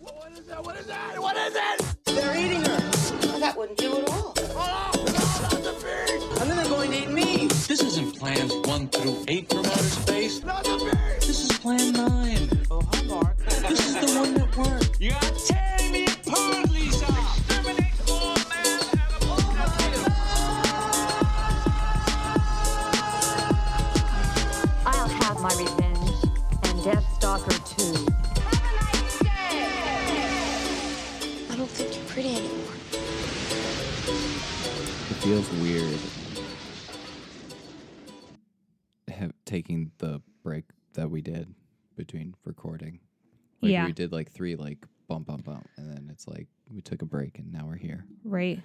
What is that? What is that? What is it? They're eating her. That wouldn't do at all. Oh, no, not the beast! And then they're going to eat me. This isn't plans one through eight from outer space. Not the beast! This is plan nine. Oh, hi, Mark. This is the one that worked. You're tearing me we did between recording. Like Yeah. we did like three like bump bump bump and then it's like we took a break and now we're here. Right.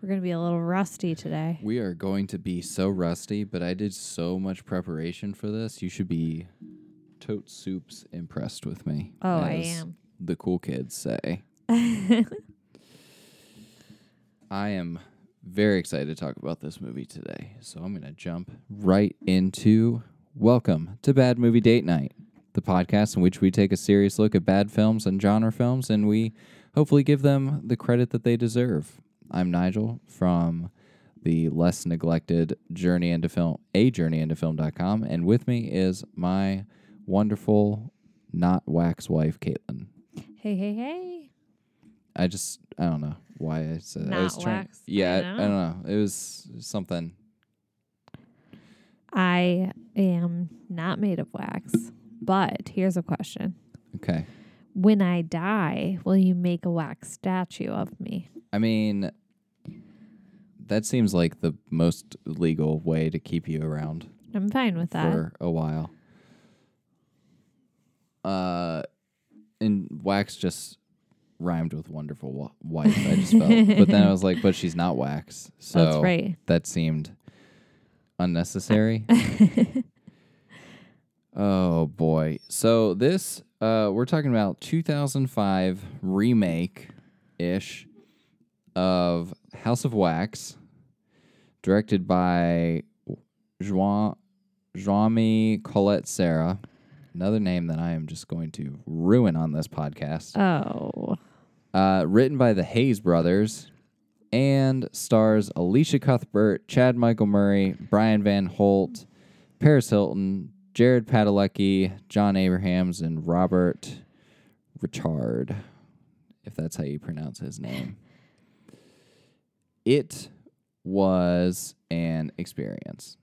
We're going to be a little rusty today. We are going to be so rusty, but I did so much preparation for this. You should be tote soups impressed with me. Oh, I am. The cool kids say. I am very excited to talk about this movie today. So I'm going to jump right into Welcome to Bad Movie Date Night, the podcast in which we take a serious look at bad films and genre films and we hopefully give them the credit that they deserve. I'm Nigel from the less neglected Journey into Film, a Journey into Film.com, and with me is my wonderful not wax wife, Caitlin. Hey, hey, hey. I just I don't know why I said that. I was trying, wax, Yeah, I I, I don't know. It was something. I am not made of wax, but here's a question. Okay. When I die, will you make a wax statue of me? I mean, that seems like the most legal way to keep you around I'm fine with that. for a while. Uh, and wax just rhymed with wonderful wa- wife. I just felt, but then I was like, but she's not wax, so That's right. that seemed unnecessary. oh boy. So this uh we're talking about 2005 remake ish of House of Wax directed by Joan Joami Collet-Serra. Another name that I am just going to ruin on this podcast. Oh. Uh, written by the Hayes brothers and stars Elisha Cuthbert, Chad Michael Murray, Brian Van Holt, Paris Hilton, Jared Padalecki, Jon Abrahams, and Robert Richard, if that's how you pronounce his name. It was an experience.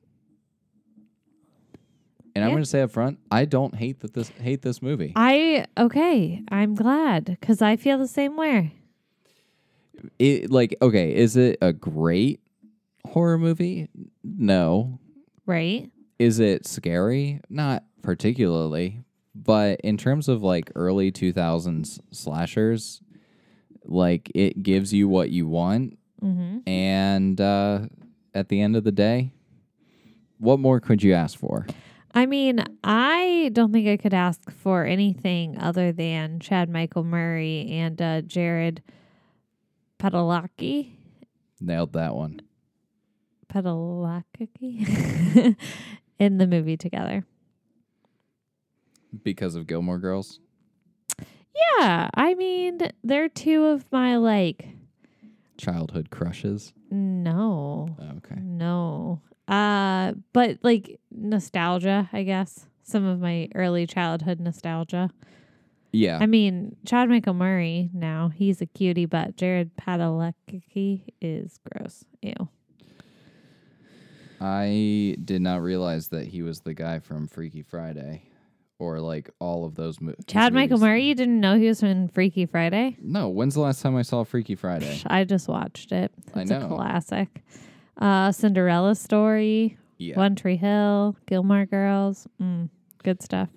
And I'm going to say up front, I don't hate that this hate this movie. I, okay. I'm glad because I feel the same way. It like okay is it a great horror movie? No. Right? is it scary? Not particularly. But in terms of like early 2000s slashers like it gives you what you want. Mm-hmm. and uh at the end of the day what more could you ask for? I mean, I don't think I could ask for anything other than Chad Michael Murray and uh, Jared Padalecki. nailed that one Padalecki in the movie together. because of gilmore girls Yeah, I mean, they're two of my like childhood crushes no, okay no, uh, but like nostalgia, I guess. Some of my early childhood nostalgia. Yeah I mean, Chad Michael Murray now, he's a cutie, but Jared Padalecki is gross. Ew. I did not realize that he was the guy from Freaky Friday, or like all of those mo- Chad Michael. Murray, you didn't know he was in Freaky Friday? No, when's the last time I saw Freaky Friday? I just watched it. I It's a know. classic. Uh, Cinderella story, Yeah, One Tree Hill, Gilmore Girls. Mm, good stuff.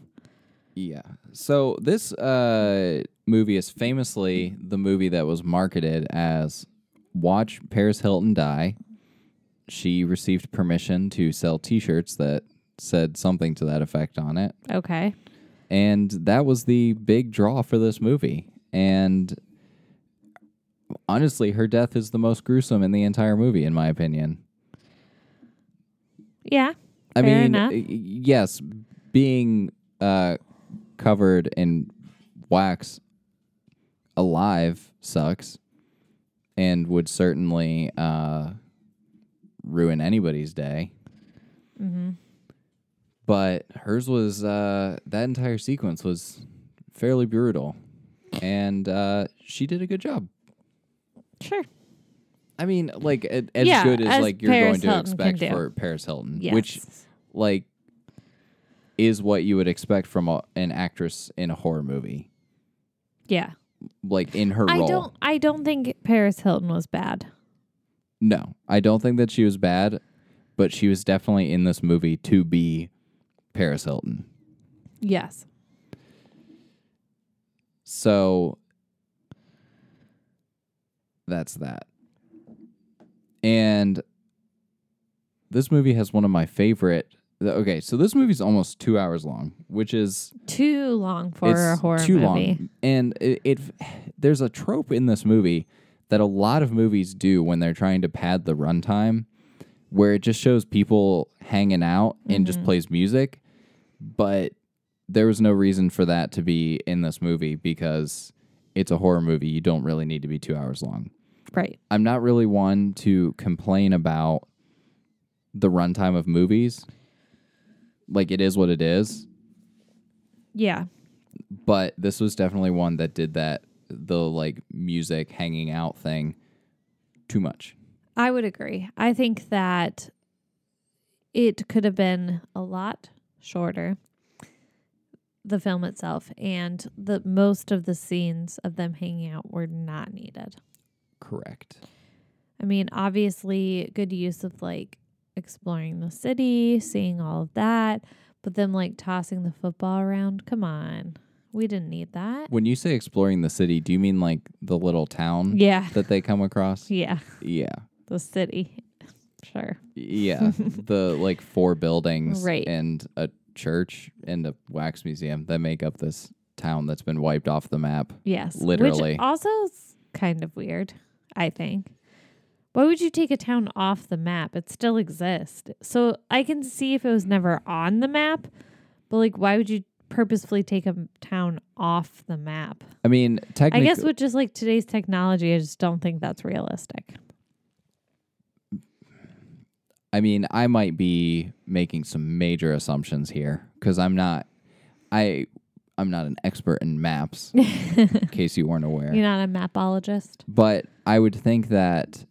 Yeah. So this uh, movie is famously the movie that was marketed as "Watch Paris Hilton Die." She received permission to sell T-shirts that said something to that effect on it. Okay. and that was the big draw for this movie and honestly her death is the most gruesome in the entire movie in my opinion Yeah. i Fair mean enough. y- yes being uh covered in wax alive sucks and would certainly uh, ruin anybody's day. Mm-hmm. But hers was uh, that entire sequence was fairly brutal, and uh, she did a good job. Sure. I mean, like as Yeah, good as, as like you're Paris going to Hilton can expect for Paris Hilton, Yes. which like is what you would expect from a, an actress in a horror movie, yeah. like in her I role. don't. I don't think Paris Hilton was bad. No, I don't think that she was bad, but she was definitely in this movie to be Paris Hilton. Yes. So that's that. And this movie has one of my favorite. Okay, so this movie's almost two hours long, which is Too long for a horror too movie. long. And it, it there's a trope in this movie that a lot of movies do when they're trying to pad the runtime, where it just shows people hanging out and Mm-hmm. just plays music, but there was no reason for that to be in this movie because it's a horror movie. You don't really need to be two hours long. Right. I'm not really one to complain about the runtime of movies. Like it is what it is Yeah. but this was definitely one that did that the like music hanging out thing too much. I would agree. I think that it could have been a lot shorter the film itself and the most of the scenes of them hanging out were not needed. Correct. I mean, obviously good use of like exploring the city, seeing all of that, but then like tossing the football around. Come on. We didn't need that. When you say exploring the city, do you mean like the little town Yeah. that they come across? Yeah. Yeah. The city. Sure. Yeah. the like four buildings Right. and a church and a wax museum that make up this town that's been wiped off the map. Yes. Literally. Which also is kind of weird, I think. Why would you take a town off the map? It still exists. So I can see if it was never on the map, but like, why would you purposefully take a town off the map? I mean, I guess with just like today's technology, I just don't think that's realistic. I mean, I might be making some major assumptions here because I'm not, I, I'm not an expert in maps. in case you weren't aware, You're not a mapologist. but I would think that.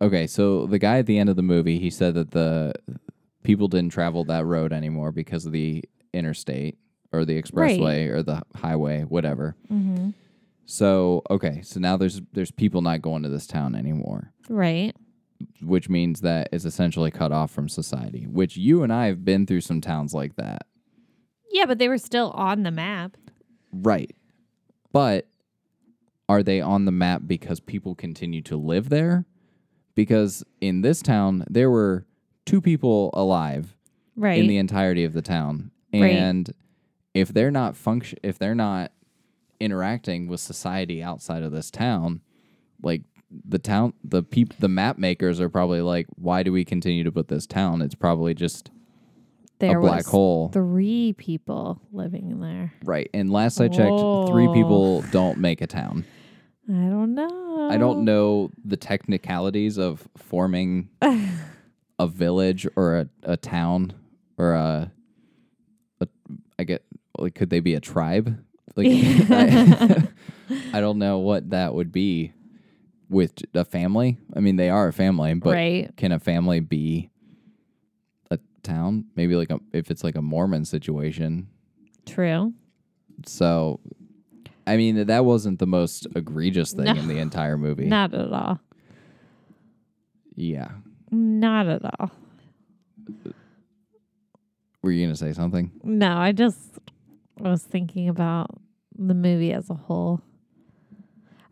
Okay, so the guy at the end of the movie, he said that the people didn't travel that road anymore because of the interstate or the expressway or the highway, whatever. Mm-hmm. So okay, so now there's there's people not going to this town anymore. Right. which means that it's essentially cut off from society, which you and I have been through some towns like that. Yeah, but they were still on the map. Right. But are they on the map because people continue to live there? Because in this town, there were two people alive Right. in the entirety of the town. Right. And if they're not function if they're not interacting with society outside of this town, like the town the peop the map makers are probably like, why do we continue to put this town? It's probably just there a black hole. three people living in there. right. And last I checked, three people don't make a town. I don't know. I don't know the technicalities of forming a village or a, a town or a, a I get like could they be a tribe? Like I, I don't know what that would be with a family. I mean they are a family, but Right. can a family be a town? Maybe like a, if it's like a Mormon situation. True. So I mean that wasn't the most egregious thing in the entire movie. Not at all. Yeah. Not at all. Were you gonna say something? No, I just was thinking about the movie as a whole.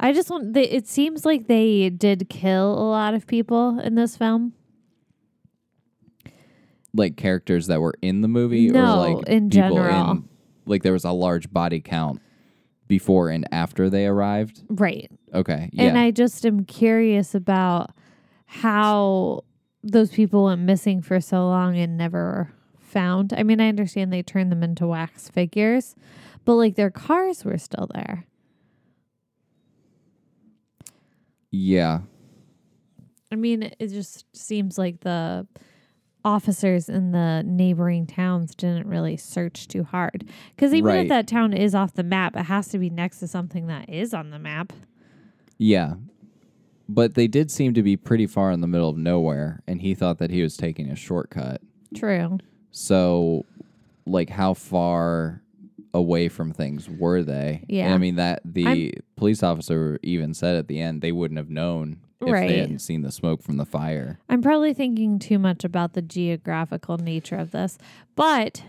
I just want. They, it seems like they did kill a lot of people in this film. Like characters that were in the movie, No, or like in people general. in like there was a large body count before and after they arrived. Right. Okay, yeah, And I just am curious about how those people went missing for so long and never found. I mean, I understand they turned them into wax figures, but like their cars were still there. Yeah. I mean, it just seems like the officers in the neighboring towns didn't really search too hard. Because even Right. if that town is off the map, it has to be next to something that is on the map. Yeah. But they did seem to be pretty far in the middle of nowhere, and he thought that he was taking a shortcut. True. So, like, how far away from things were they? And Yeah. I mean, that the police officer even said at the end they wouldn't have known Right. they hadn't seen the smoke from the fire. I'm probably thinking too much about the geographical nature of this, but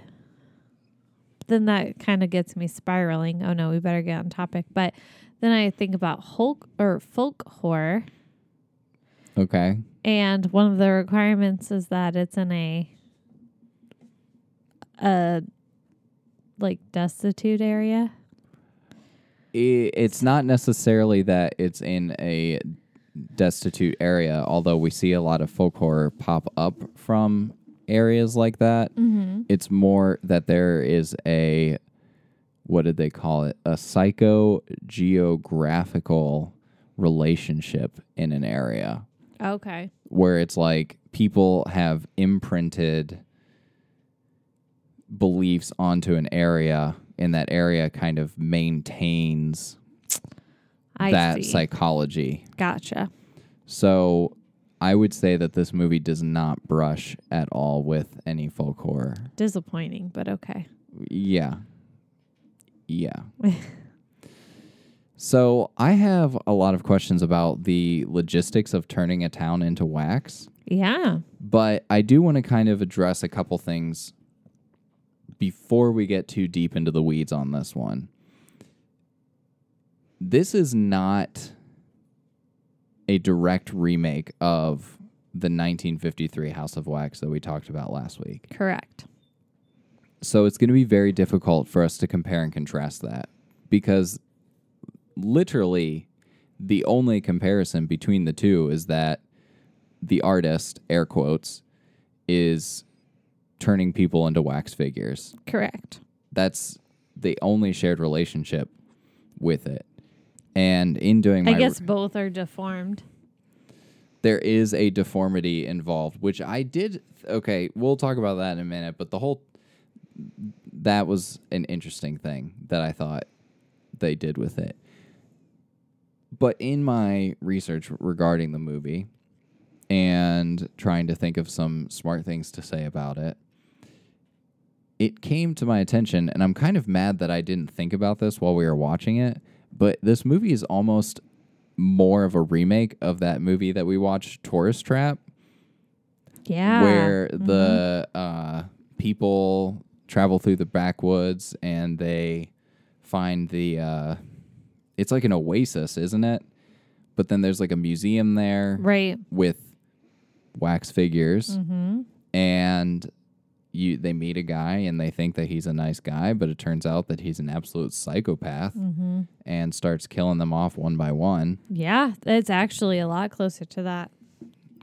then that kind of gets me spiraling. Oh no, we better get on topic. But then I think about Hulk or folk horror, Okay. and one of the requirements is that it's in a a like destitute area. It's not necessarily that it's in a destitute area, although we see a lot of folk horror pop up from areas like that. Mm-hmm. It's more that there is a what did they call it? A psycho geographical relationship in an area Okay. where it's like people have imprinted beliefs onto an area and that area kind of maintains I that see. psychology. gotcha. So I would say that this movie does not brush at all with any folk horror. Disappointing, but okay. Yeah. Yeah. so I have a lot of questions about the logistics of turning a town into wax, Yeah. but I do want to kind of address a couple things before we get too deep into the weeds on this one. This is not a direct remake of the 1953 House of Wax that we talked about last week. Correct. So it's going to be very difficult for us to compare and contrast that because literally the only comparison between the two is that the artist, air quotes, is turning people into wax figures. Correct. That's the only shared relationship with it. And in doing I guess both are deformed. there is a deformity involved, which I did. Okay, we'll talk about that in a minute. But the whole that was an interesting thing that I thought they did with it. But in my research regarding the movie and trying to think of some smart things to say about it, it came to my attention, and I'm kind of mad that I didn't think about this while we were watching it. But this movie is almost more of a remake of that movie that we watched, Tourist Trap, Yeah. where the uh, people travel through the backwoods and they find the. Uh, it's like an oasis, isn't it? But then there's like a museum there Right. with wax figures, Mm-hmm. and you they meet a guy and they think that he's a nice guy, but it turns out that he's an absolute psychopath Mm-hmm. and starts killing them off one by one. Yeah, it's actually a lot closer to that.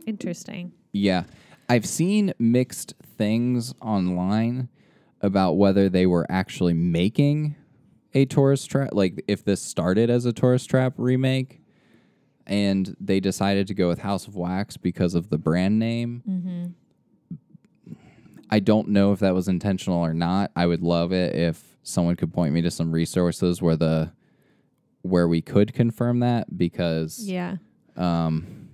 Interesting. Yeah. I've seen mixed things online about whether they were actually making a tourist trap, like if this started as a tourist trap remake and they decided to go with House of Wax because of the brand name. Mm-hmm. I don't know if that was intentional or not. I would love it if someone could point me to some resources where the where we could confirm that because Yeah. um,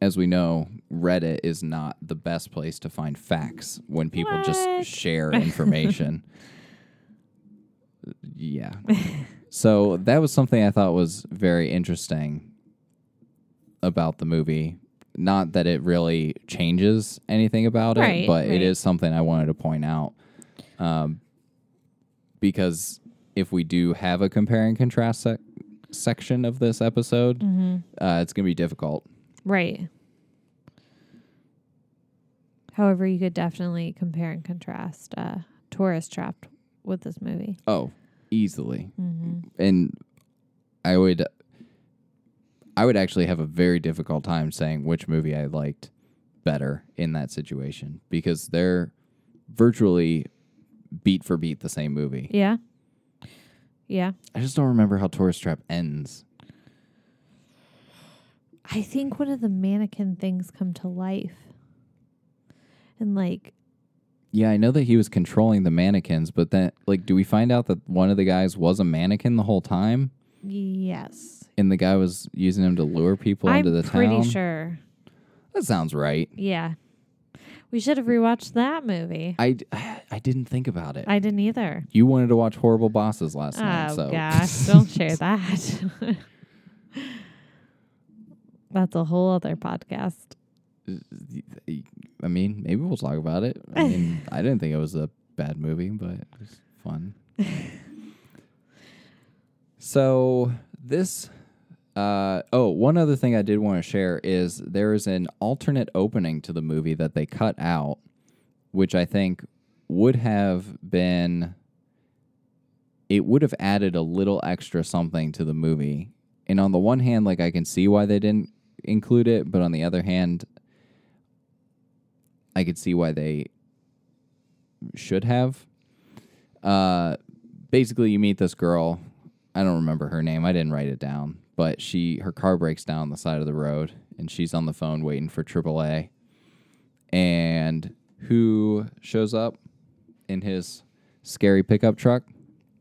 as we know, Reddit is not the best place to find facts when people What? just share information. yeah. So that was something I thought was very interesting about the movie. Not that it really changes anything about it, Right, but right. it is something I wanted to point out. Um, because if we do have a compare and contrast sec- section of this episode, Mm-hmm. uh, it's going to be difficult. Right. However, you could definitely compare and contrast uh, Tourist Trap with this movie. Oh, easily. Mm-hmm. And I would I would actually have a very difficult time saying which movie I liked better in that situation because they're virtually beat for beat the same movie. Yeah. Yeah. I just don't remember how Tourist Trap ends. I think one of the mannequin things come to life. And like Yeah, I know that he was controlling the mannequins, but then like do we find out that one of the guys was a mannequin the whole time yes. And the guy was using him to lure people I'm into the town. I'm pretty sure. That sounds right. Yeah. We should have rewatched that movie. I, d- I didn't think about it. I didn't either. you wanted to watch Horrible Bosses last night, Oh so gosh, don't share that. That's a whole other podcast. I mean, maybe we'll talk about it. I mean, I didn't think it was a bad movie, but it was fun. so this, uh, oh, one other thing I did want to share is there is an alternate opening to the movie that they cut out, which I think would have been. It would have added a little extra something to the movie. And on the one hand, like I can see why they didn't include it, but on the other hand, I could see why they should have. Uh, basically, you meet this girl. I don't remember her name. I didn't write it down, but she her car breaks down on the side of the road, and she's on the phone waiting for AAA. And who shows up in his scary pickup truck?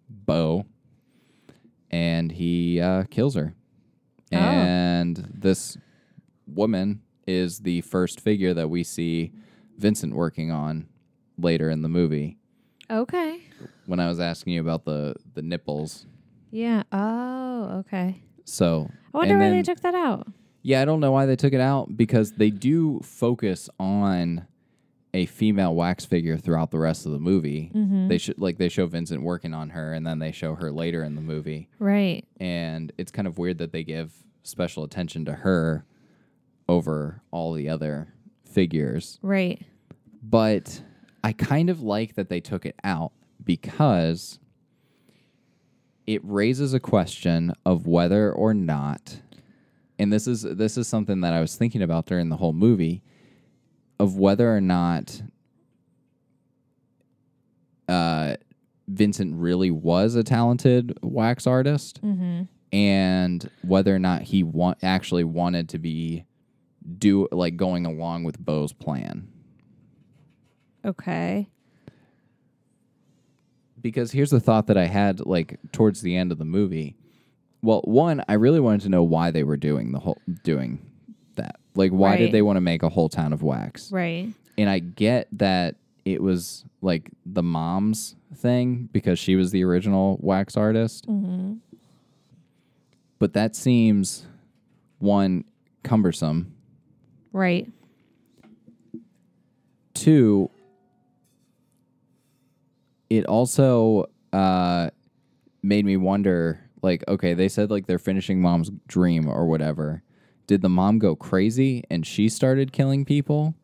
Bo. And he uh, kills her. Oh. And this woman is the first figure that we see Vincent working on later in the movie. Okay. When I was asking you about the the nipples, Yeah. Oh, okay. so I wonder why they took that out. Yeah, I don't know why they took it out because they do focus on a female wax figure throughout the rest of the movie. Mm-hmm. They should like they show Vincent working on her, and then they show her later in the movie, Right. and it's kind of weird that they give special attention to her over all the other figures. Right. but I kind of like that they took it out because it raises a question of whether or not and this is this is something that I was thinking about during the whole movie of whether or not uh, Vincent really was a talented wax artist Mm-hmm. and whether or not he want actually wanted to be do like going along with Bo's plan. Okay. Because here's the thought that I had like towards the end of the movie. Well, one, I really wanted to know why they were doing the whole doing that. Like why Right. did they want to make a whole town of wax? Right. And I get that it was like the mom's thing because she was the original wax artist. Mm-hmm. But that seems one cumbersome. Right. Two, it also uh, made me wonder like, okay, they said like they're finishing mom's dream or whatever. Did the mom go crazy and she started killing people?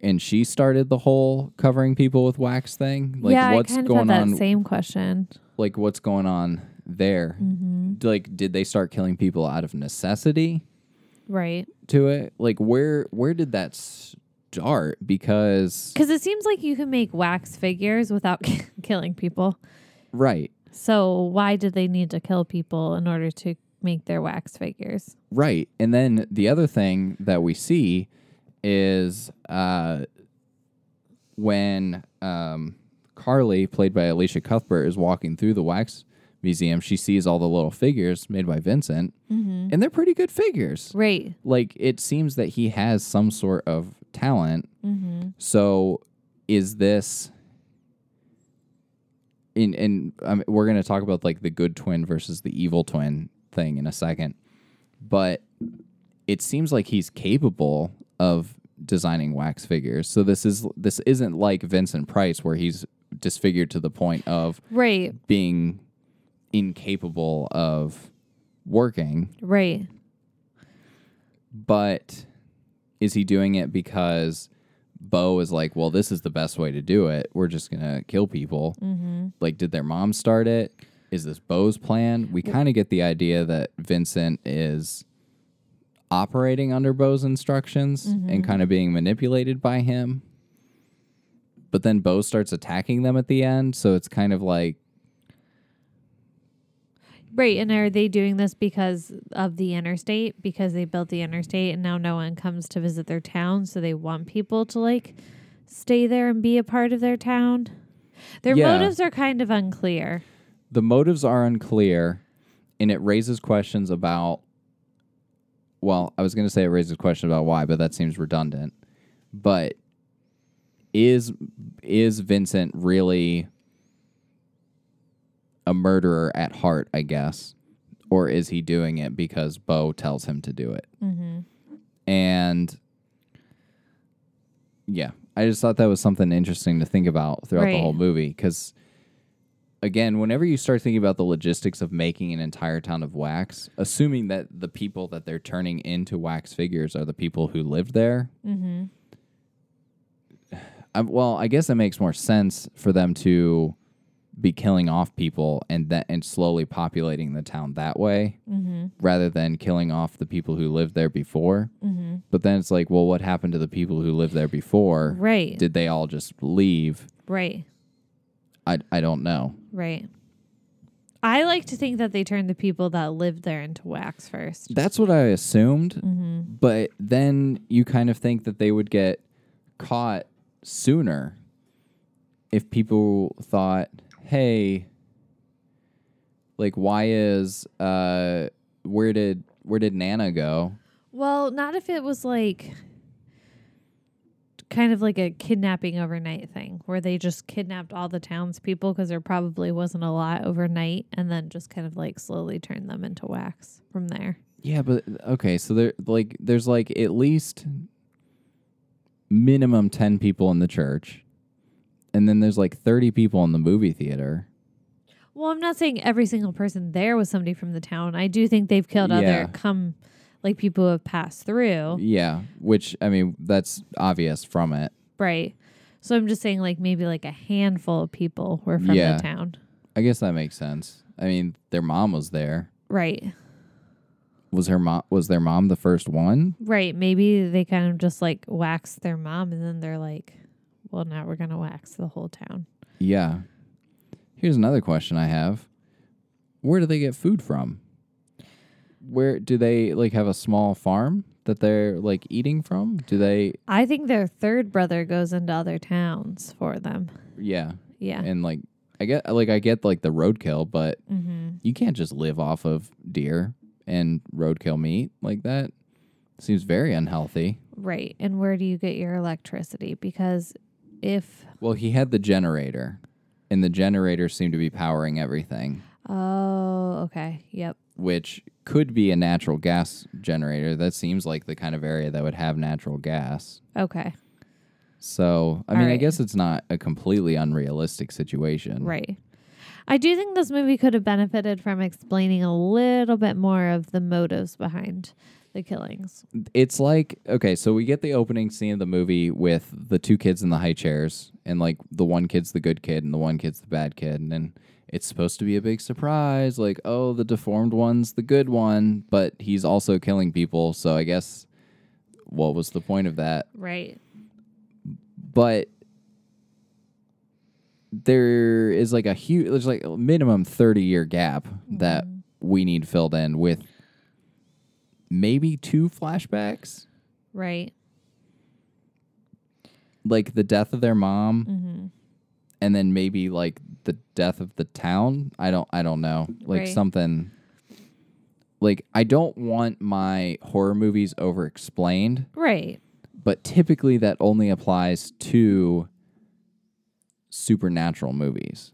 And she started the whole covering people with wax thing? Like yeah, what's I kind of going had that on same question. like what's going on there? Mm-hmm. Like did they start killing people out of necessity? Right. to it like where where did that start because Because it seems like you can make wax figures without killing people. right So why did they need to kill people in order to make their wax figures? right and then the other thing that we see is uh when um carly played by elisha cuthbert is walking through the wax museum she sees all the little figures made by vincent and they're pretty good figures Right. like it seems that he has some sort of talent. Mm-hmm. So is this in and um, we're going to talk about like the good twin versus the evil twin thing in a second. But it seems like he's capable of designing wax figures. So this is this isn't like Vincent Price where he's disfigured to the point of Right. being incapable of working Right. but is he doing it because Bo is like, well, this is the best way to do it. We're just gonna kill people. Mm-hmm. Like, did their mom start it? Is this Bo's plan? We kind of get the idea that Vincent is operating under Bo's instructions and kind of being manipulated by him. But then Bo starts attacking them at the end, so it's kind of like Right, and are they doing this because of the interstate? Because they built the interstate and now no one comes to visit their town, so they want people to like stay there and be a part of their town? Their Yeah. motives are kind of unclear. the motives are unclear and it raises questions about well i was going to say it raises questions about why but that seems redundant but is is vincent really a murderer at heart i guess or is he doing it because bo tells him to do it Mm-hmm. and yeah i just thought that was something interesting to think about throughout the whole movie because again whenever you start thinking about the logistics of making an entire town of wax assuming that the people that they're turning into wax figures are the people who lived there Mm-hmm. I, well i guess it makes more sense for them to be killing off people and that and slowly populating the town that way Mm-hmm. rather than killing off the people who lived there before Mm-hmm. but then it's like, well, what happened to the people who lived there before? Right. Did they all just leave? right. I, I don't know. Right. I like to think that they turned the people that lived there into wax first. That's what I assumed. Mm-hmm. But then you kind of think that they would get caught sooner if people thought, hey, like, why is, uh, where did, where did Nana go? Well, not if it was like kind of like a kidnapping overnight thing where they just kidnapped all the townspeople because there probably wasn't a lot overnight and then just kind of like slowly turned them into wax from there. Yeah, but okay, so there like there's like at least minimum 10 people in the church. And then there's like 30 people in the movie theater. Well, I'm not saying every single person there was somebody from the town. I do think they've killed Yeah. other come like people who have passed through. Yeah, which I mean, that's obvious from it. Right. So I'm just saying like maybe like a handful of people were from Yeah. the town. I guess that makes sense. I mean, their mom was there. Right. Was her mom was their mom the first one? Right. Maybe they kind of just like waxed their mom and then they're like, well, now we're going to wax the whole town. Yeah. Here's another question I have. Where do they get food from? Where do they like have a small farm that they're like eating from? Do they I think their third brother goes into other towns for them. yeah. Yeah. and like I get like I get like the roadkill, but mm-hmm. you can't just live off of deer and roadkill meat like that. Seems very unhealthy. Right. And where do you get your electricity? Because if, Well, he had the generator, and the generator seemed to be powering everything, oh, okay. Yep. which could be a natural gas generator. That seems like the kind of area that would have natural gas. Okay. So, I mean, I Alright. guess it's not a completely unrealistic situation. Right. I do think this movie could have benefited from explaining a little bit more of the motives behind the killings. it's like okay, so we get the opening scene of the movie with the two kids in the high chairs, and like the one kid's the good kid and the one kid's the bad kid, and then it's supposed to be a big surprise, like oh the deformed one's the good one, but he's also killing people, so I guess what was the point of that? Right. But there is like a huge, there's like a minimum thirty year gap that mm-hmm. we need filled in with maybe two flashbacks. Right. like the death of their mom Mm-hmm. and then maybe like the death of the town i don't i don't know like Right. something like i don't want my horror movies over explained Right. but typically that only applies to supernatural movies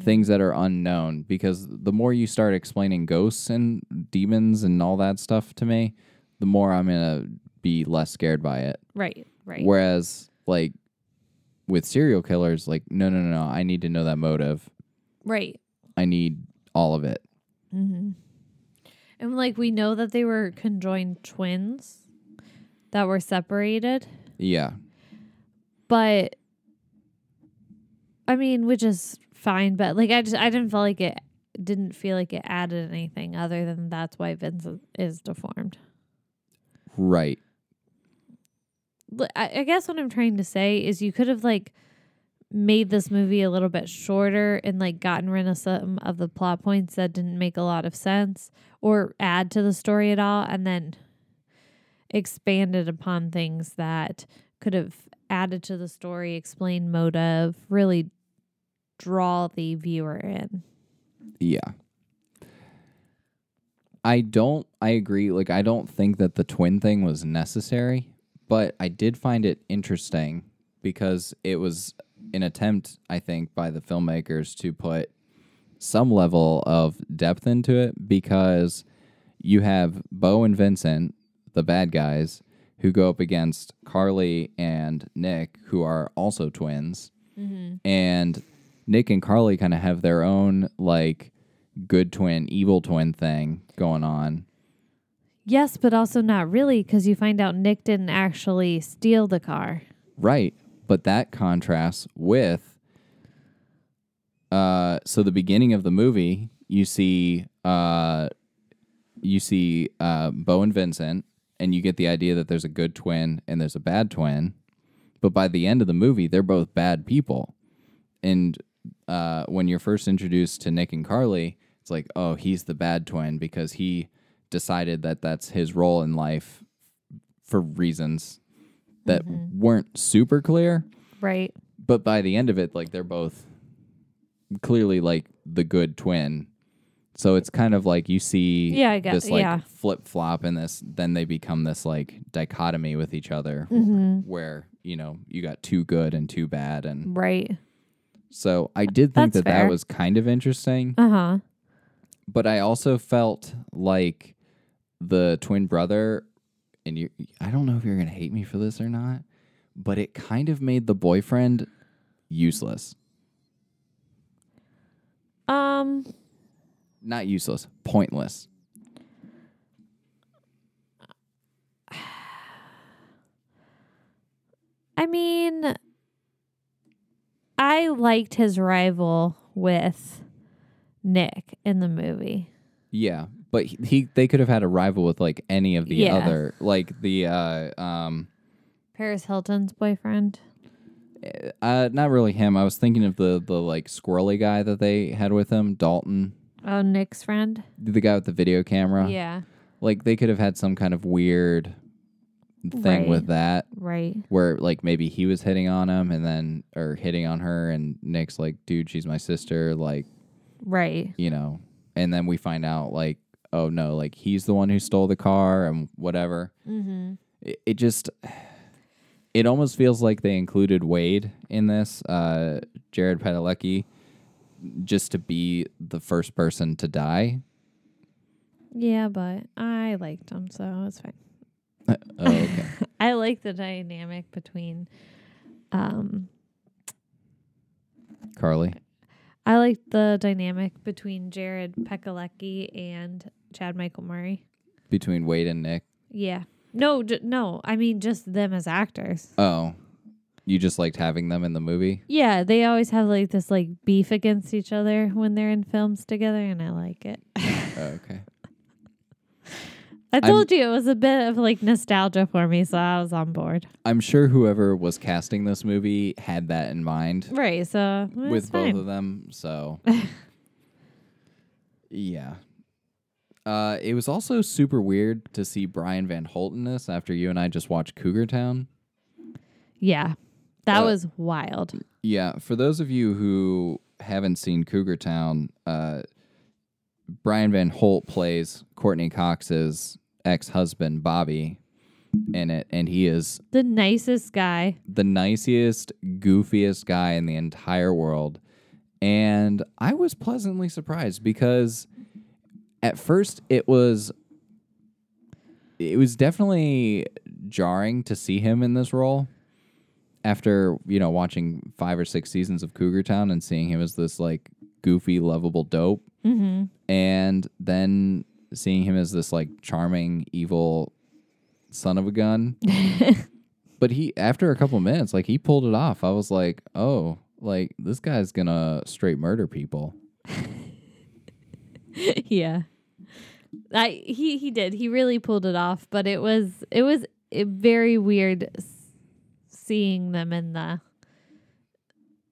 things that are unknown because the more you start explaining ghosts and demons and all that stuff to me the more i'm gonna be less scared by it Right. Right. Whereas, like with serial killers, like no, no, no, no, I need to know that motive. right. I need all of it. Mm-hmm. And like we know that they were conjoined twins that were separated, Yeah, but I mean, which is fine, but like I just I didn't feel like it didn't feel like it added anything other than that's why Vince is deformed. right. I, I guess what I'm trying to say is you could have like made this movie a little bit shorter and like gotten rid of some of the plot points that didn't make a lot of sense or add to the story at all and then expanded upon things that could have added to the story, explained motive, really draw the viewer in. Yeah. I don't I agree like I don't think that the twin thing was necessary, but I did find it interesting because it was an attempt I think by the filmmakers to put some level of depth into it because you have Bo and Vincent, the bad guys, who go up against Carly and Nick, who are also twins. Mm-hmm. And Nick and Carly kind of have their own like good twin, evil twin thing going on. Yes, but also not really because you find out Nick didn't actually steal the car. Right. But that contrasts with uh so the beginning of the movie, you see uh you see uh Bo and Vincent and you get the idea that there's a good twin and there's a bad twin. But by the end of the movie, they're both bad people. And uh when you're first introduced to Nick and Carly, it's like, "Oh, he's the bad twin because he decided that that's his role in life for reasons that weren't super clear." Right. but by the end of it like they're both clearly like the good twin so it's kind of like you see Yeah, get- this like yeah. flip flop and this then they become this like dichotomy with each other Mm-hmm. where you know you got too good and too bad and Right. So i did think That's that that was kind of interesting Uh huh. but i also felt like the twin brother and you i don't know if you're gonna hate me for this or not but it kind of made the boyfriend useless Um. not useless, pointless. I mean, I liked his rival with Nick in the movie. Yeah, but he, he they could have had a rival with like any of the Yeah. other like the uh um Paris Hilton's boyfriend. uh not really him. I was thinking of the the like squirrely guy that they had with him, Dalton, Oh, Nick's friend. the guy with the video camera. Yeah. Like they could have had some kind of weird thing Right. with that Right. where like maybe he was hitting on him and then or hitting on her and Nick's like, "Dude, she's my sister." Like, Right. you know, and then we find out like, oh no, like he's the one who stole the car and whatever. Mm-hmm. It, it just, it almost feels like they included Wade in this, uh, Jared Padalecki, just to be the first person to die. Yeah, but I liked him, so it's fine. Oh, okay. I like the dynamic between um Carly. I like the dynamic between Jared Padalecki and Chad Michael Murray. Between Wade and Nick. Yeah. No, j- no. I mean just them as actors. Oh, you just liked having them in the movie? Yeah, they always have like this like beef against each other when they're in films together, and I like it. Oh, okay. I told you it was a bit of like nostalgia for me, so I was on board. I'm sure whoever was casting this movie had that in mind. Right. So with fine. both of them. So, yeah. Uh, it was also super weird to see Brian Van Holt in this after you and I just watched Cougar Town. Yeah, that Uh, was wild. Yeah, for those of you who haven't seen Cougar Town, uh, Brian Van Holt plays Courteney Cox's ex-husband Bobby in it, and he is The nicest guy. the nicest, goofiest guy in the entire world. And I was pleasantly surprised because at first it was it was definitely jarring to see him in this role after, you know, watching 5 or 6 seasons of Cougar Town and seeing him as this like goofy, lovable dope. Mm-hmm. And then seeing him as this like charming, evil son of a gun. but he after a couple minutes like he pulled it off i was like oh like this guy's gonna straight murder people yeah. I he he did. He really pulled it off, but it was it was very weird seeing them in the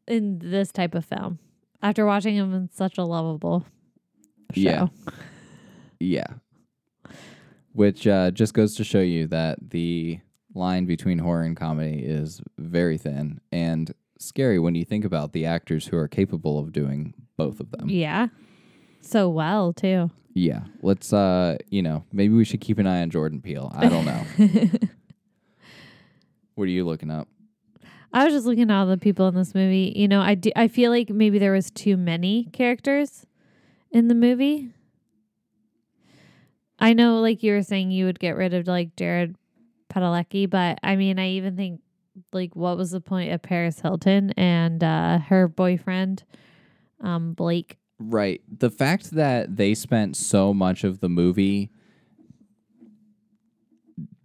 in this type of film after watching him in such a lovable show. Yeah. Yeah. Which uh, just goes to show you that the line between horror and comedy is very thin and scary when you think about the actors who are capable of doing both of them. Yeah. So well, too. Yeah. Let's uh, you know, maybe we should keep an eye on Jordan Peele. I don't know. what are you looking up? I was just looking at all the people in this movie. You know, I do, I feel like maybe there was too many characters in the movie. I know, like you were saying, you would get rid of like Jared Padalecki, but I mean, I even think like what was the point of Paris Hilton and uh, her boyfriend, um, Blake? Right. The fact that they spent so much of the movie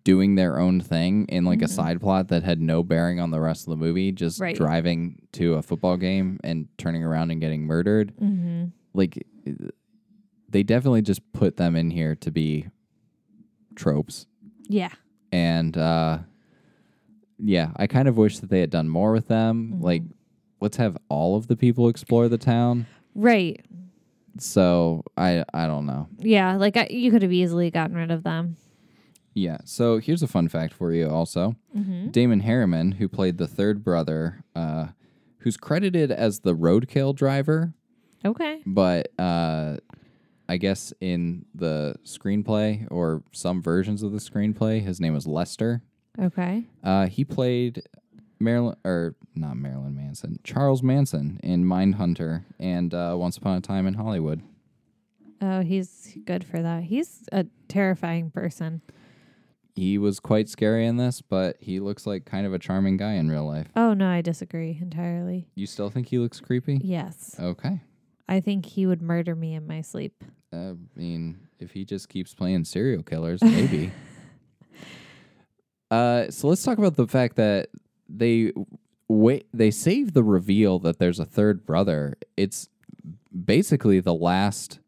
doing their own thing in like a side plot that had no bearing on the rest of the movie, just Right. driving to a football game and turning around and getting murdered. Mm-hmm. Like they definitely just put them in here to be tropes. Yeah. And uh yeah, I kind of wish that they had done more with them. Like let's have all of the people explore the town. Right. So I I don't know. Yeah. Like I, you could have easily gotten rid of them. Yeah. So here's a fun fact for you also. Damon Herriman, who played the third brother, uh, who's credited as the roadkill driver, Okay. but uh, I guess in the screenplay or some versions of the screenplay, his name was Lester. Okay. Uh, he played Marilyn, or not Marilyn Manson, Charles Manson in Mindhunter and uh, Once Upon a Time in Hollywood. Oh, he's good for that. He's a terrifying person. He was quite scary in this, but he looks like kind of a charming guy in real life. Oh no, I disagree entirely. You still think he looks creepy? Yes. Okay. I think he would murder me in my sleep. I mean, if he just keeps playing serial killers, maybe. uh, so let's talk about the fact that they wait. They save the reveal that there's a third brother. It's basically the last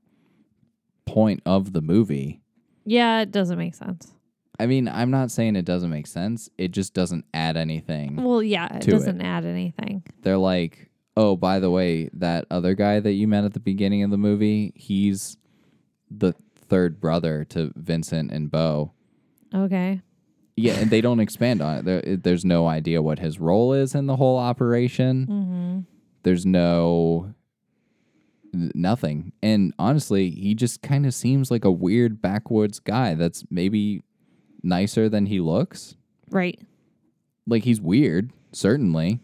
point of the movie. Yeah, it doesn't make sense. I mean, I'm not saying it doesn't make sense. It just doesn't add anything. Well, yeah, it it. doesn't add anything. They're like, oh, by the way, that other guy that you met at the beginning of the movie, he's the third brother to Vincent and Bo. Okay. Yeah, and they don't expand on it. There, there's no idea what his role is in the whole operation. Mm-hmm. There's no nothing. And honestly, he just kind of seems like a weird backwoods guy that's maybe nicer than he looks. Right. Like he's weird, certainly.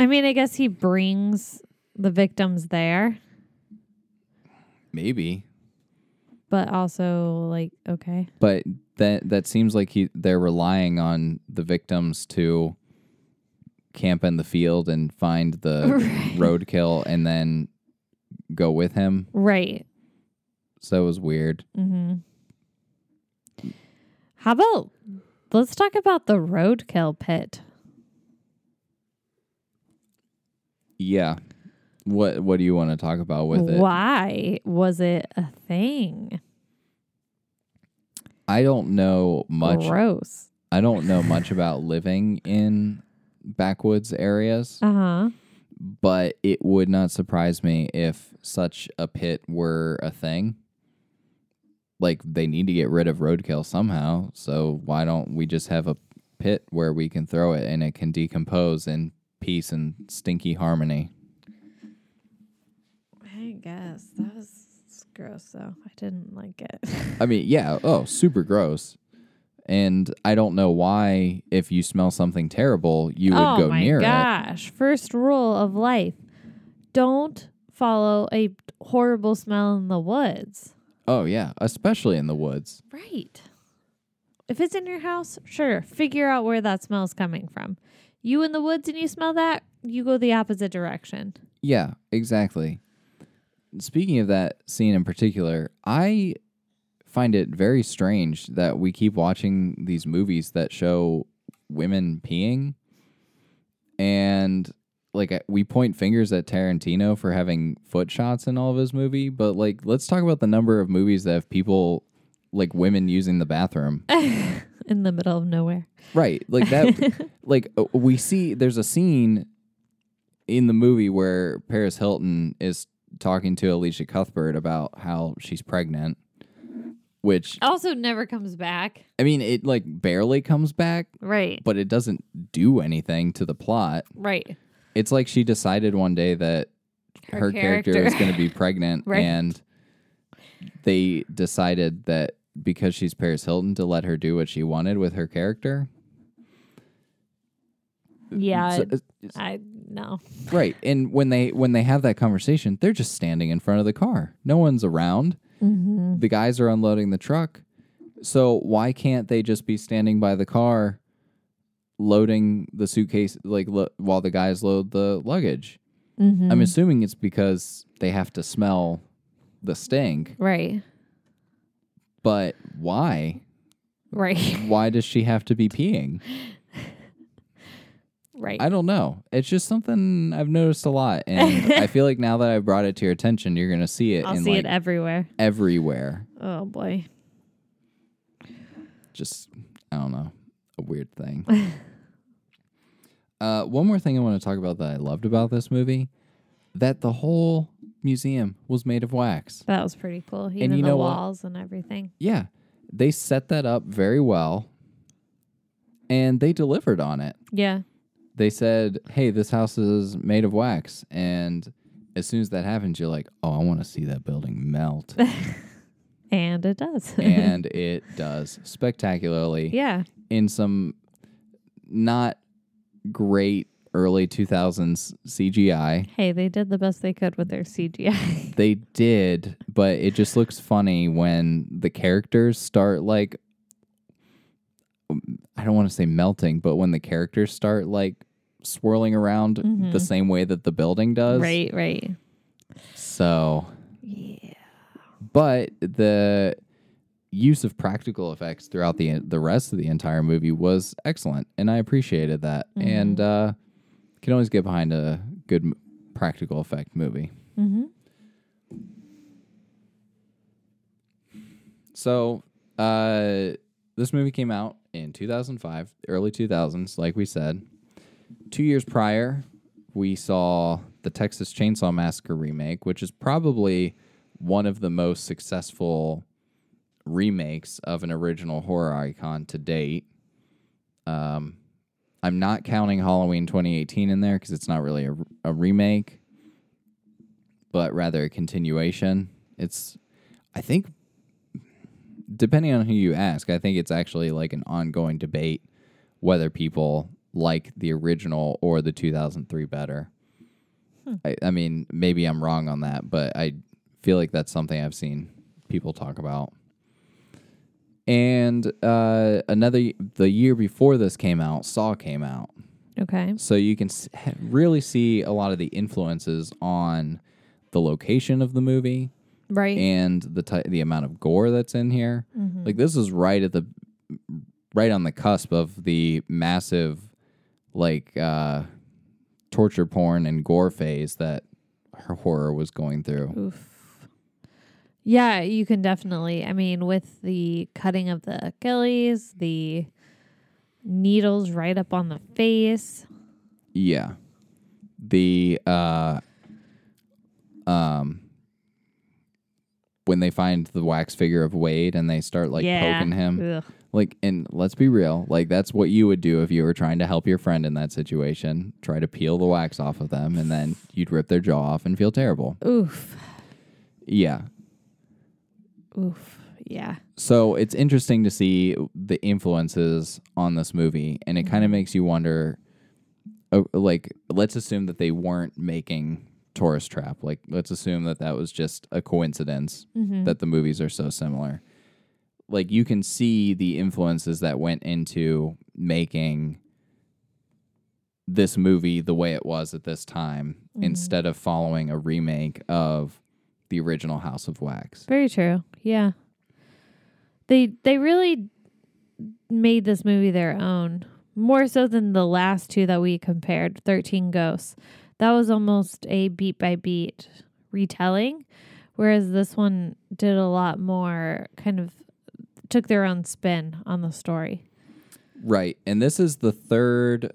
I mean, I guess he brings the victims there, Maybe. but also like okay. but that that seems like he they're relying on the victims to camp in the field and find the roadkill and then go with him. Right. So it was weird. Mm-hmm. How about let's talk about the roadkill pit. Yeah. What what do you want to talk about with it? Why was it a thing? I don't know much. Gross. I don't know much about living in backwoods areas, Uh huh. but it would not surprise me if such a pit were a thing. Like they need to get rid of roadkill somehow, so why don't we just have a pit where we can throw it and it can decompose in peace and stinky harmony? I guess that was gross though. I didn't like it. I mean, yeah, oh, super gross. And I don't know why if you smell something terrible, you would oh go near it. gosh. First rule of life. Don't follow a horrible smell in the woods. Oh yeah, especially in the woods. Right. If it's in your house, sure, figure out where that smell's coming from. You in the woods and you smell that, you go the opposite direction. Yeah, exactly. Speaking of that scene in particular, I find it very strange that we keep watching these movies that show women peeing and like uh, we point fingers at Tarantino for having foot shots in all of his movie, but like let's talk about the number of movies that have people like women using the bathroom. in the middle of nowhere. Right. Like that like uh, we see there's a scene in the movie where Paris Hilton is talking to Elisha Cuthbert about how she's pregnant, which Also, never comes back. I mean, it like barely comes back, Right. but it doesn't do anything to the plot. Right. It's like she decided one day that her, Her character, character. is going to be pregnant, Right. and they decided that because she's Paris Hilton to let her do what she wanted with her character. Yeah. So- uh, I no. right, and when they when they have that conversation, they're just standing in front of the car. No one's around. Mm-hmm. The guys are unloading the truck. So why can't they just be standing by the car, loading the suitcase like lo- while the guys load the luggage? Mm-hmm. I'm assuming it's because they have to smell the stink. Right. But why? Right. Why does she have to be peeing? right. I don't know. It's just something I've noticed a lot, and I feel like now that I've brought it to your attention, you're gonna see it I'll in see like it everywhere. everywhere. Oh boy. Just I don't know, a weird thing. uh, one more thing I want to talk about that I loved about this movie, that the whole museum was made of wax. That was pretty cool. Even you the know what? walls and everything. Yeah, they set that up very well, and they delivered on it. Yeah. they said, "Hey, this house is made of wax," and as soon as that happens, you're like, "Oh, I want to see that building melt," And it does. and it does spectacularly yeah. in some not great early 2000s CGI. Hey, they did the best they could with their CGI. They did, but it just looks funny when the characters start like um, I don't want to say melting, but when the characters start like swirling around the mm-hmm. same way that the building does. right, right. So, yeah. But the use of practical effects throughout the the rest of the entire movie was excellent, and I appreciated that. And mm-hmm. uh, can always get behind a good m- practical effect movie. Mm-hmm. So, uh, this movie came out in 2005, early 2000s, like we said. Two years prior, we saw the Texas Chainsaw Massacre remake, which is probably one of the most successful remakes of an original horror icon to date. Um, I'm not counting Halloween 2018 in there because it's not really a, a remake, but rather a continuation. It's, I think, depending on who you ask, I think it's actually like an ongoing debate whether people like the original or the 2003 better. Hmm. I, I mean, maybe I'm wrong on that, but I feel like that's something I've seen people talk about. And uh, another, the year before this came out, Saw came out. Okay. So you can s- really see a lot of the influences on the location of the movie Right. and the ty- the amount of gore that's in here. Like this is right at the right on the cusp of the massive like uh torture porn and gore phase that her horror was going through. Oof. Yeah, you can definitely. I mean, with the cutting of the Achilles, the needles right up on the face. Yeah. The uh um when they find the wax figure of Wade and they start like yeah. poking him. Ugh. Like, and let's be real, like that's what you would do if you were trying to help your friend in that situation. Try to peel the wax off of them, and then you'd rip their jaw off and feel terrible. Oof. Yeah. Oof. Yeah. So it's interesting to see the influences on this movie, and it kind of mm-hmm. makes you wonder. uh, Like, let's assume that they weren't making Tourist Trap. Like, let's assume that that was just a coincidence mm-hmm. that the movies are so similar. Like, you can see the influences that went into making this movie the way it was at this time mm-hmm. instead of following a remake of the original House of Wax. Very true. Yeah. They they really made this movie their own. More so than the last two that we compared, 13 Ghosts. That was almost a beat by beat retelling, whereas this one did a lot more kind of took their own spin on the story. Right. And this is the third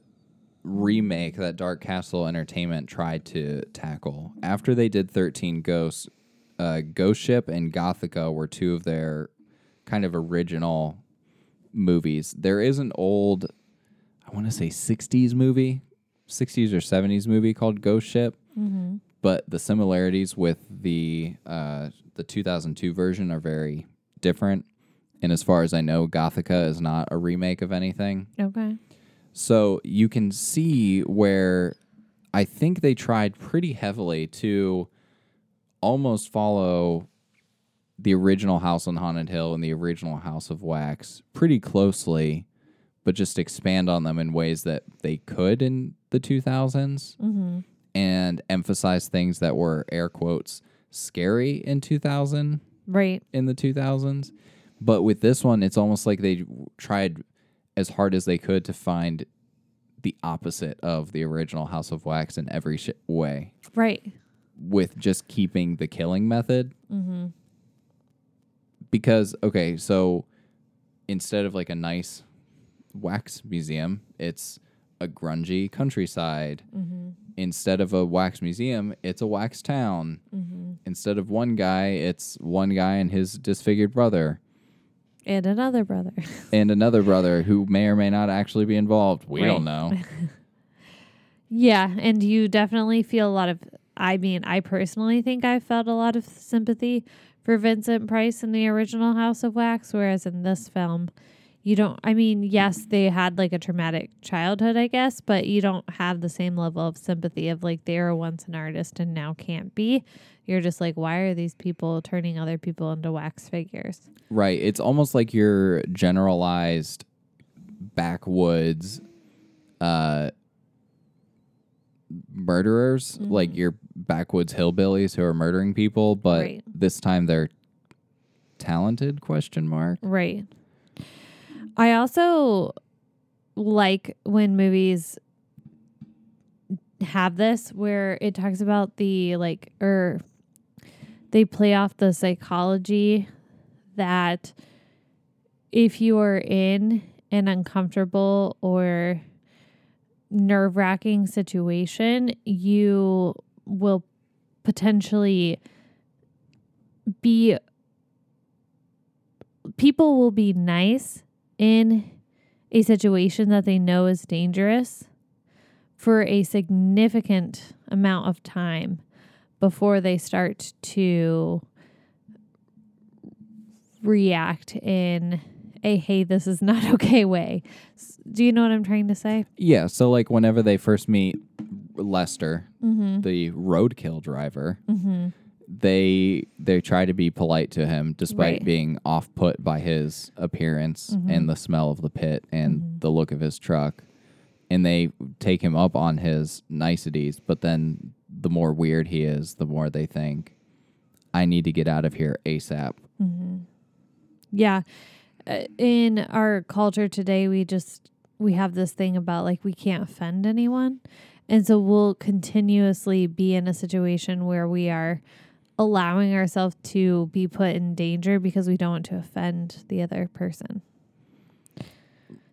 remake that Dark Castle Entertainment tried to tackle. After they did 13 Ghosts, uh, Ghost Ship and Gothika were two of their kind of original movies. There is an old, I want to say 60s movie, 60s or 70s movie called Ghost Ship, but the similarities with the uh, the 2002 version are very different. And as far as I know, Gothika is not a remake of anything. Okay. So you can see where I think they tried pretty heavily to almost follow the original House on Haunted Hill and the original House of Wax pretty closely, but just expand on them in ways that they could in the 2000s mm-hmm. and emphasize things that were air quotes scary in 2000 Right. in the 2000s. But with this one, it's almost like they tried as hard as they could to find the opposite of the original House of Wax in every sh- way, Right. With just keeping the killing method. Mm-hmm. Because, okay, so instead of like a nice wax museum, it's a grungy countryside. Instead of a wax museum, it's a wax town. Instead of one guy, it's one guy and his disfigured brother And another brother. and another brother who may or may not actually be involved. We Right. don't know. yeah, and you definitely feel a lot of I mean, I personally think I felt a lot of sympathy for Vincent Price in the original House of Wax, whereas in this film, you don't I mean, yes, they had like a traumatic childhood, I guess, but you don't have the same level of sympathy of like they were once an artist and now can't be. You're just like, why are these people turning other people into wax figures? right. It's almost like your generalized backwoods uh murderers, like mm-hmm. your backwoods hillbillies who are murdering people, but Right. this time they're talented question mark. Right. I also like when movies have this where it talks about the like or they play off the psychology that if you are in an uncomfortable or nerve wracking situation, you will potentially be people will be nice in a situation that they know is dangerous for a significant amount of time before they start to react in a hey this is not okay way do you know what i'm trying to say Yeah, so like whenever they first meet Lester, mm-hmm. the roadkill driver, mm-hmm. they they try to be polite to him despite Right. being off put by his appearance mm-hmm. and the smell of the pit and the look of his truck. And they take him up on his niceties, but then the more weird he is, the more they think, I need to get out of here ASAP. Yeah. In our culture today, we just we have this thing about like we can't offend anyone. And so we'll continuously be in a situation where we are allowing ourselves to be put in danger because we don't want to offend the other person.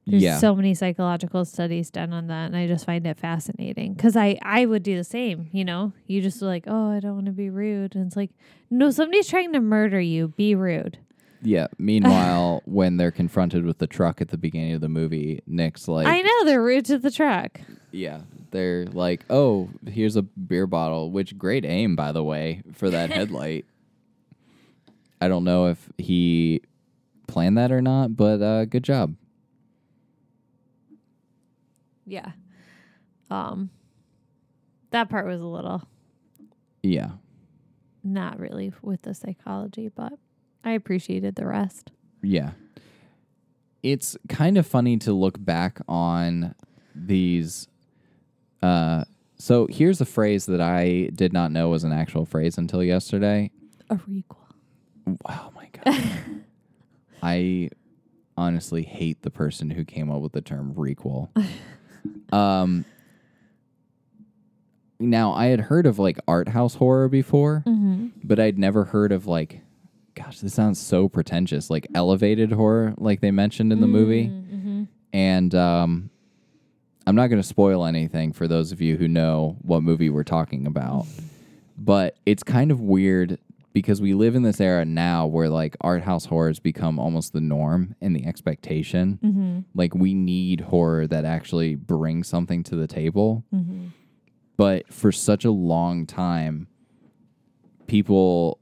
There's yeah. so many psychological studies done on that and I just find it fascinating cuz I I would do the same, you know. You just like, "Oh, I don't want to be rude." And it's like, "No, somebody's trying to murder you. Be rude." Yeah. Meanwhile, when they're confronted with the truck at the beginning of the movie, Nick's like, I know they're rude to the truck. Yeah, they're like, oh, here's a beer bottle, which great aim, by the way, for that headlight. I don't know if he planned that or not, but uh, good job. Yeah. Um that part was a little Yeah. not really with the psychology, but I appreciated the rest. Yeah. It's kind of funny to look back on these. Uh, so here's a phrase that I did not know was an actual phrase until yesterday. A requel. Oh my god. I honestly hate the person who came up with the term requel. um now I had heard of like art house horror before, but I'd never heard of like gosh, this sounds so pretentious, like elevated horror like they mentioned in the movie. Mm, mm-hmm. And um I'm not going to spoil anything for those of you who know what movie we're talking about, but it's kind of weird because we live in this era now where like art house horrors become almost the norm and the expectation. Mm-hmm. Like we need horror that actually brings something to the table. Mm-hmm. But for such a long time, people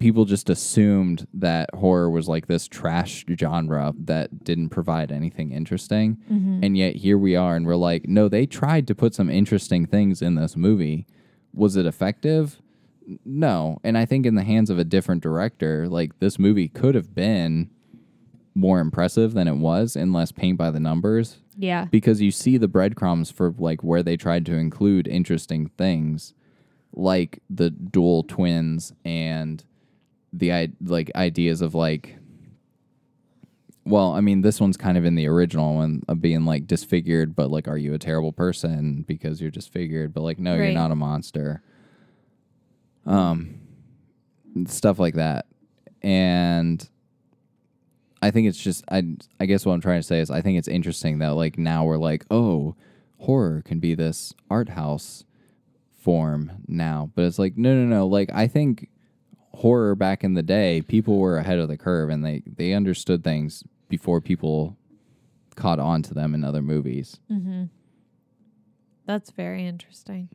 people just assumed that horror was like this trash genre that didn't provide anything interesting. Mm-hmm. And yet here we are and we're like, no, they tried to put some interesting things in this movie. Was it effective? No. And I think in the hands of a different director, like this movie could have been more impressive than it was and less paint by the numbers Yeah. because you see the breadcrumbs for like where they tried to include interesting things like the dual twins and the i like ideas of like well i mean this one's kind of in the original one of being like disfigured but like are you a terrible person because you're disfigured? But like no you're not a monster. Um stuff like that. And I think it's just I I guess what I'm trying to say is I think it's interesting that like now we're like, oh, horror can be this art house form now. But it's like, no no no, like I think horror back in the day, people were ahead of the curve and they they understood things before people caught on to them in other movies. Mm-hmm. That's very interesting.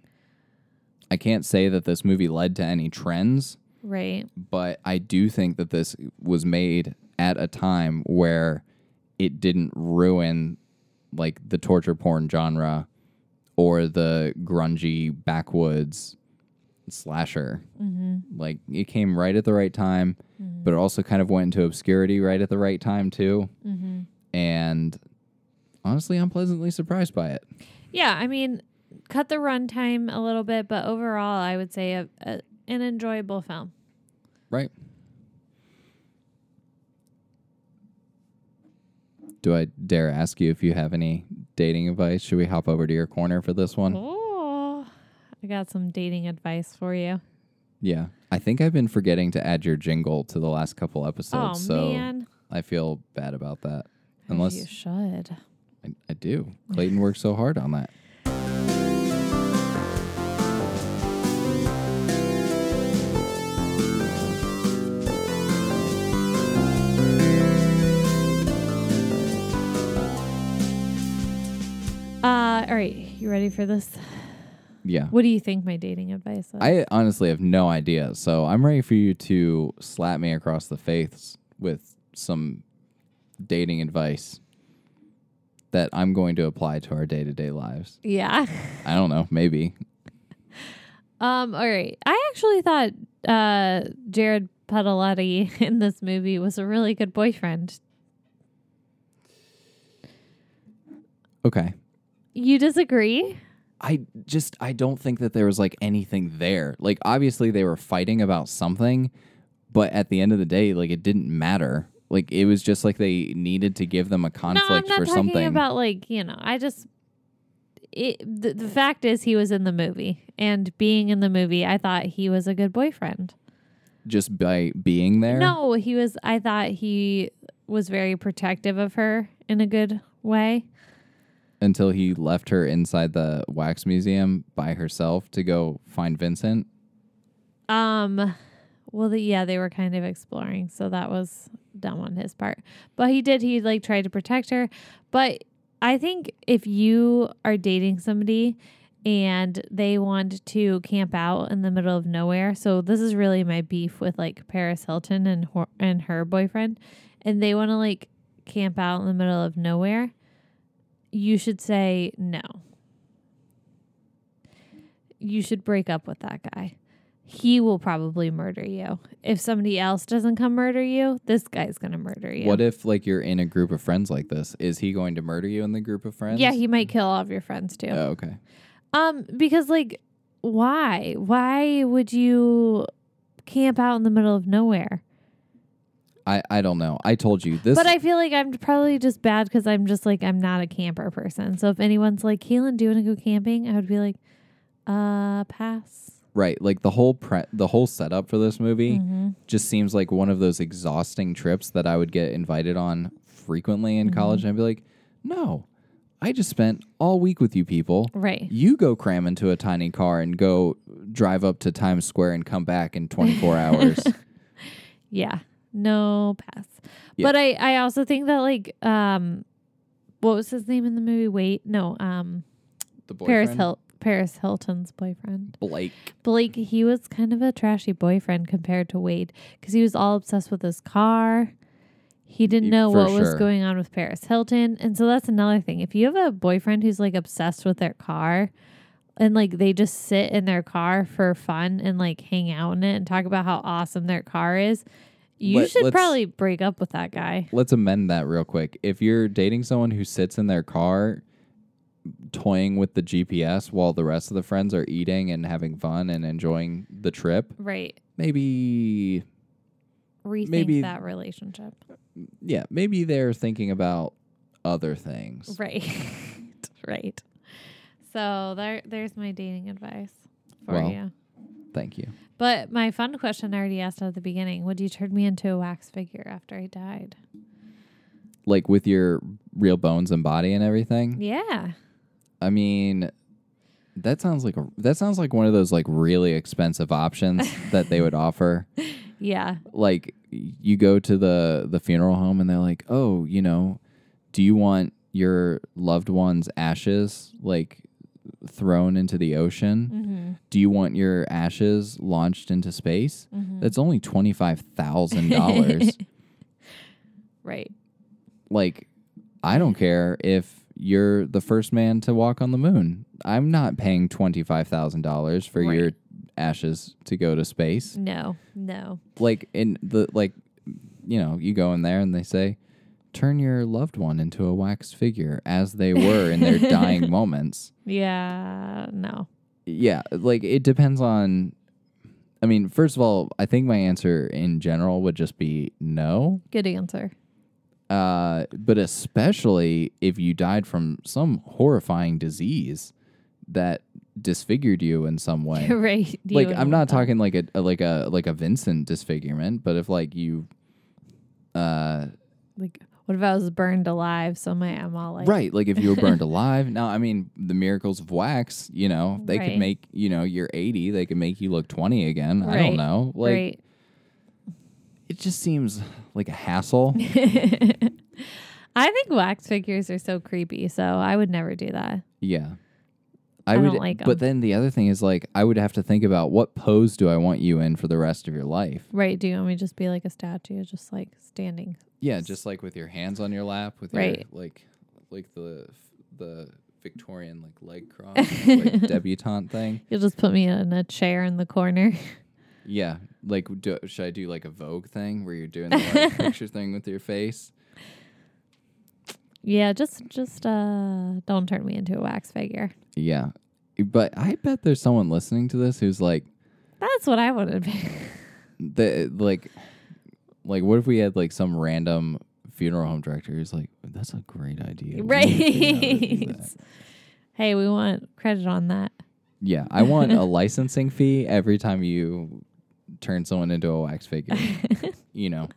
I can't say that this movie led to any trends, Right. but I do think that this was made at a time where it didn't ruin like the torture porn genre or the grungy backwoods slasher. Mm-hmm. Like it came right at the right time, mm-hmm. but it also kind of went into obscurity right at the right time too. Mm-hmm. And honestly, I'm pleasantly surprised by it. Yeah, I mean, cut the runtime a little bit, but overall, I would say a, a, an enjoyable film. Right. Do I dare ask you if you have any dating advice? Should we hop over to your corner for this one? Oh, I got some dating advice for you. Yeah. I think I've been forgetting to add your jingle to the last couple episodes, oh so man, I feel bad about that. Unless you should. I, I do. Clayton worked so hard on that. Uh, all right, you ready for this? Yeah. What do you think my dating advice is? I honestly have no idea. So I'm ready for you to slap me across the face with some dating advice that I'm going to apply to our day to day lives. yeah. I don't know, maybe. Um. All right. I actually thought uh Jared Padalecki in this movie was a really good boyfriend. Okay. You disagree? I just I don't think that there was like anything there. Like obviously they were fighting about something, but at the end of the day, like it didn't matter. Like it was just like they needed to give them a conflict no, I'm not for talking something. about like you know. I just it, the the fact is he was in the movie, and being in the movie, I thought he was a good boyfriend. just by being there. No, he was. I thought he was very protective of her in a good way. Until he left her inside the wax museum by herself to go find Vincent. Um, well, the, yeah, they were kind of exploring, so that was dumb on his part. But he did. He like tried to protect her. But I think if you are dating somebody and they want to camp out in the middle of nowhere, so this is really my beef with like Paris Hilton and and her boyfriend, and they want to like camp out in the middle of nowhere, you should say no. You should break up with that guy he will probably murder you. If somebody else doesn't come murder you, this guy's gonna murder you. What if like you're in a group of friends like this? Is he going to murder you in the group of friends? Yeah, he might kill all of your friends too. Oh, okay. Um, because like, why? Why would you camp out in the middle of nowhere? I I don't know. I told you this. but I feel like I'm probably just bad because I'm just like I'm not a camper person. So if anyone's like, Kaylin, do you want to go camping? I would be like, uh, pass. right, like the whole pre- the whole setup for this movie Mm-hmm. just seems like one of those exhausting trips that I would get invited on frequently in college, Mm-hmm. and I'd be like, no, I just spent all week with you people. Right. You go cram into a tiny car and go drive up to Times Square and come back in 24 hours. Yeah. No pass. Yeah. But I I also think that like um what was his name in the movie? Wait, no, um The boyfriend. Paris boyfriend? Hil- Paris Hilton's boyfriend. Blake. Blake, he was kind of a trashy boyfriend compared to Wade because he was all obsessed with his car. He didn't know for what was going on with Paris Hilton. And so that's another thing. If you have a boyfriend who's like obsessed with their car and like they just sit in their car for fun and like hang out in it and talk about how awesome their car is, you Let- should let's- probably break up with that guy. Let's amend that real quick. If you're dating someone who sits in their car toying with the GPS while the rest of the friends are eating and having fun and enjoying the trip, Right. maybe Rethink Maybe- that relationship. yeah, maybe they're thinking about other things. Right. right. So there there's my dating advice for Well. you. Thank you. But my fun question I already asked at the beginning, would you turn me into a wax figure after I died? Like with your real bones and body and everything. Yeah. I mean, that sounds like a that sounds like one of those like really expensive options that they would offer. Yeah. Like you go to the the funeral home and they're like, "Oh, you know, do you want your loved one's ashes like thrown into the ocean? Mm-hmm. Do you want your ashes launched into space?" That's only $25,000. Right. like I don't care if you're the first man to walk on the moon. I'm not paying $25,000 for your ashes to go to space. No. No. Like in the like you know, you go in there and they say turn your loved one into a wax figure as they were in their dying moments. Yeah. No. Yeah, like it depends on I mean, first of all, I think my answer in general would just be no. Good answer. uh, but especially if you died from some horrifying disease that disfigured you in some way. right. Like I'm not that. talking like a, a like a like a Vincent disfigurement, but if like you, uh, like what if I was burned alive? So my I'm all like right, like if you were burned alive. Now, I mean, the miracles of wax, you know, they Right. could make you know you're 80, they could make you look 20 again. I Right. don't know, like right. it just seems like a hassle. I think wax figures are so creepy, so I would never do that. Yeah. I I, would, don't like but then the other thing is like I would have to think about what pose do I want you in for the rest of your life. Right. Do you want me to just be like a statue, just like standing? Yeah, just like with your hands on your lap, with Right. your like, like the the Victorian like leg cross, like debutante thing. You'll just put me in a chair in the corner. Yeah, like do, should I do like a Vogue thing where you're doing the like, picture thing with your face? Yeah, just just uh don't turn me into a wax figure. Yeah, but I bet there's someone listening to this who's like, That's what I want to be. the like, like what if we had like some random funeral home director who's like, that's a great idea, We need to figure out how to do right. hey, we want credit on that. Yeah, I want a licensing fee every time you turn someone into a wax figure. you know,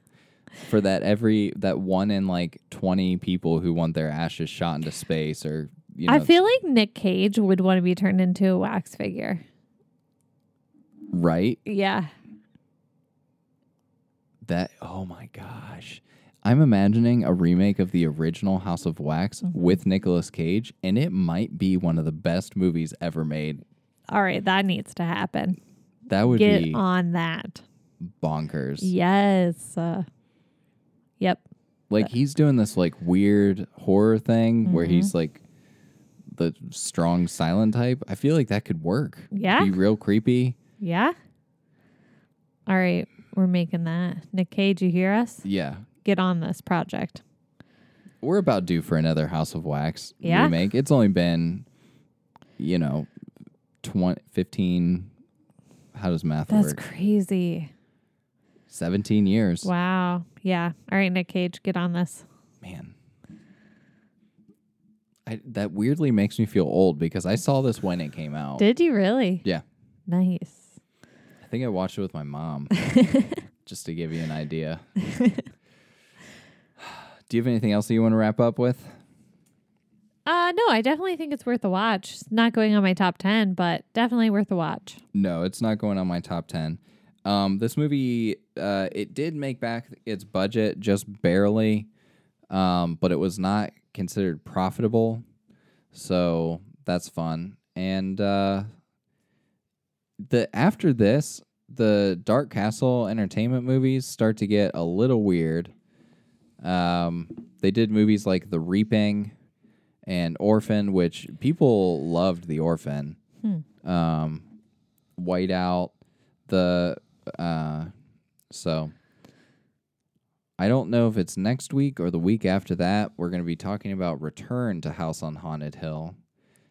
for that every that one in like twenty people who want their ashes shot into space, or you know, I feel like Nick Cage would want to be turned into a wax figure. right Yeah. that. Oh my gosh. I'm imagining a remake of the original House of Wax Mm-hmm. with Nicolas Cage, and it might be one of the best movies ever made. All right, that needs to happen. That would Get be on that. bonkers. Yes. Uh, yep. Like he's doing this like weird horror thing where Mm-hmm. he's like the strong silent type. I feel like that could work. Yeah. Be real creepy. Yeah. All right, we're making that. Nick Cage, you hear us? Yeah. Get on this project. We're about due for another House of Wax Yeah? remake. It's only been, you know, 20, 15, how does math That's work? crazy. 17 years. Wow. Yeah. All right, Nick Cage, get on this. Man. I, that weirdly makes me feel old because I saw this when it came out. Did you really? yeah. Nice. I think I watched it with my mom just to give you an idea. Do you have anything else that you want to wrap up with? Uh no, I definitely think it's worth a watch. It's not going on my top 10, but definitely worth a watch. No, it's not going on my top 10. Um, this movie, uh, it did make back its budget just barely, um, but it was not considered profitable. So that's fun. And uh, the after this, the Dark Castle Entertainment movies start to get a little weird. Um, they did movies like The Reaping and Orphan, which people loved. The Orphan, um, Whiteout, the uh, so. I don't know if it's next week or the week after that. We're going to be talking about Return to House on Haunted Hill.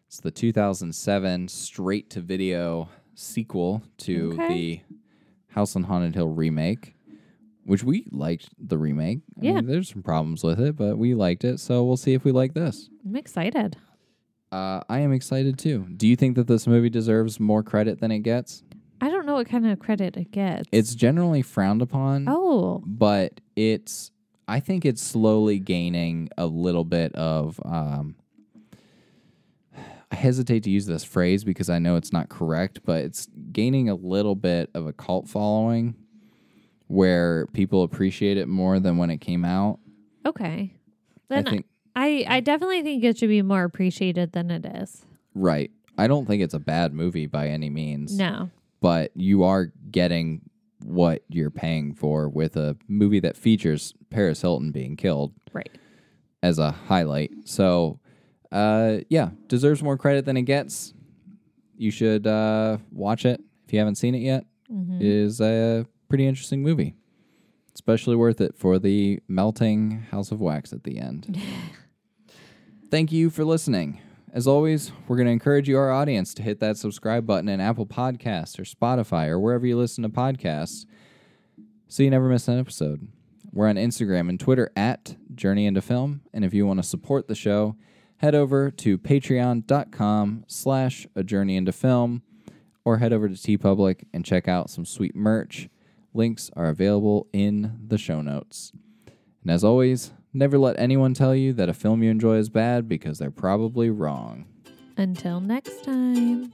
It's the 2007 straight to video sequel to Okay. the House on Haunted Hill remake, which we liked the remake. I Yeah. mean, there's some problems with it, but we liked it. So we'll see if we like this. I'm excited. Uh, I am excited too. Do you think that this movie deserves more credit than it gets? I don't know what kind of credit it gets. It's generally frowned upon. Oh, but it's I think it's slowly gaining a little bit of um I hesitate to use this phrase because I know it's not correct, but it's gaining a little bit of a cult following where people appreciate it more than when it came out. okay. Then I think I, I definitely think it should be more appreciated than it is. right. I don't think it's a bad movie by any means. No. But you are getting what you're paying for with a movie that features Paris Hilton being killed. Right. as a highlight. So, uh, yeah, deserves more credit than it gets. You should uh, watch it if you haven't seen it yet. Mm-hmm. It is a pretty interesting movie, especially worth it for the melting house of wax at the end. Thank you for listening. As always, we're going to encourage you, our audience, to hit that subscribe button in Apple Podcasts or Spotify or wherever you listen to podcasts so you never miss an episode. We're on Instagram and Twitter at Journey into Film. And if you want to support the show, head over to patreon.com slash a journey into film or head over to TeePublic and check out some sweet merch. Links are available in the show notes. And as always, never let anyone tell you that a film you enjoy is bad because they're probably wrong. Until next time.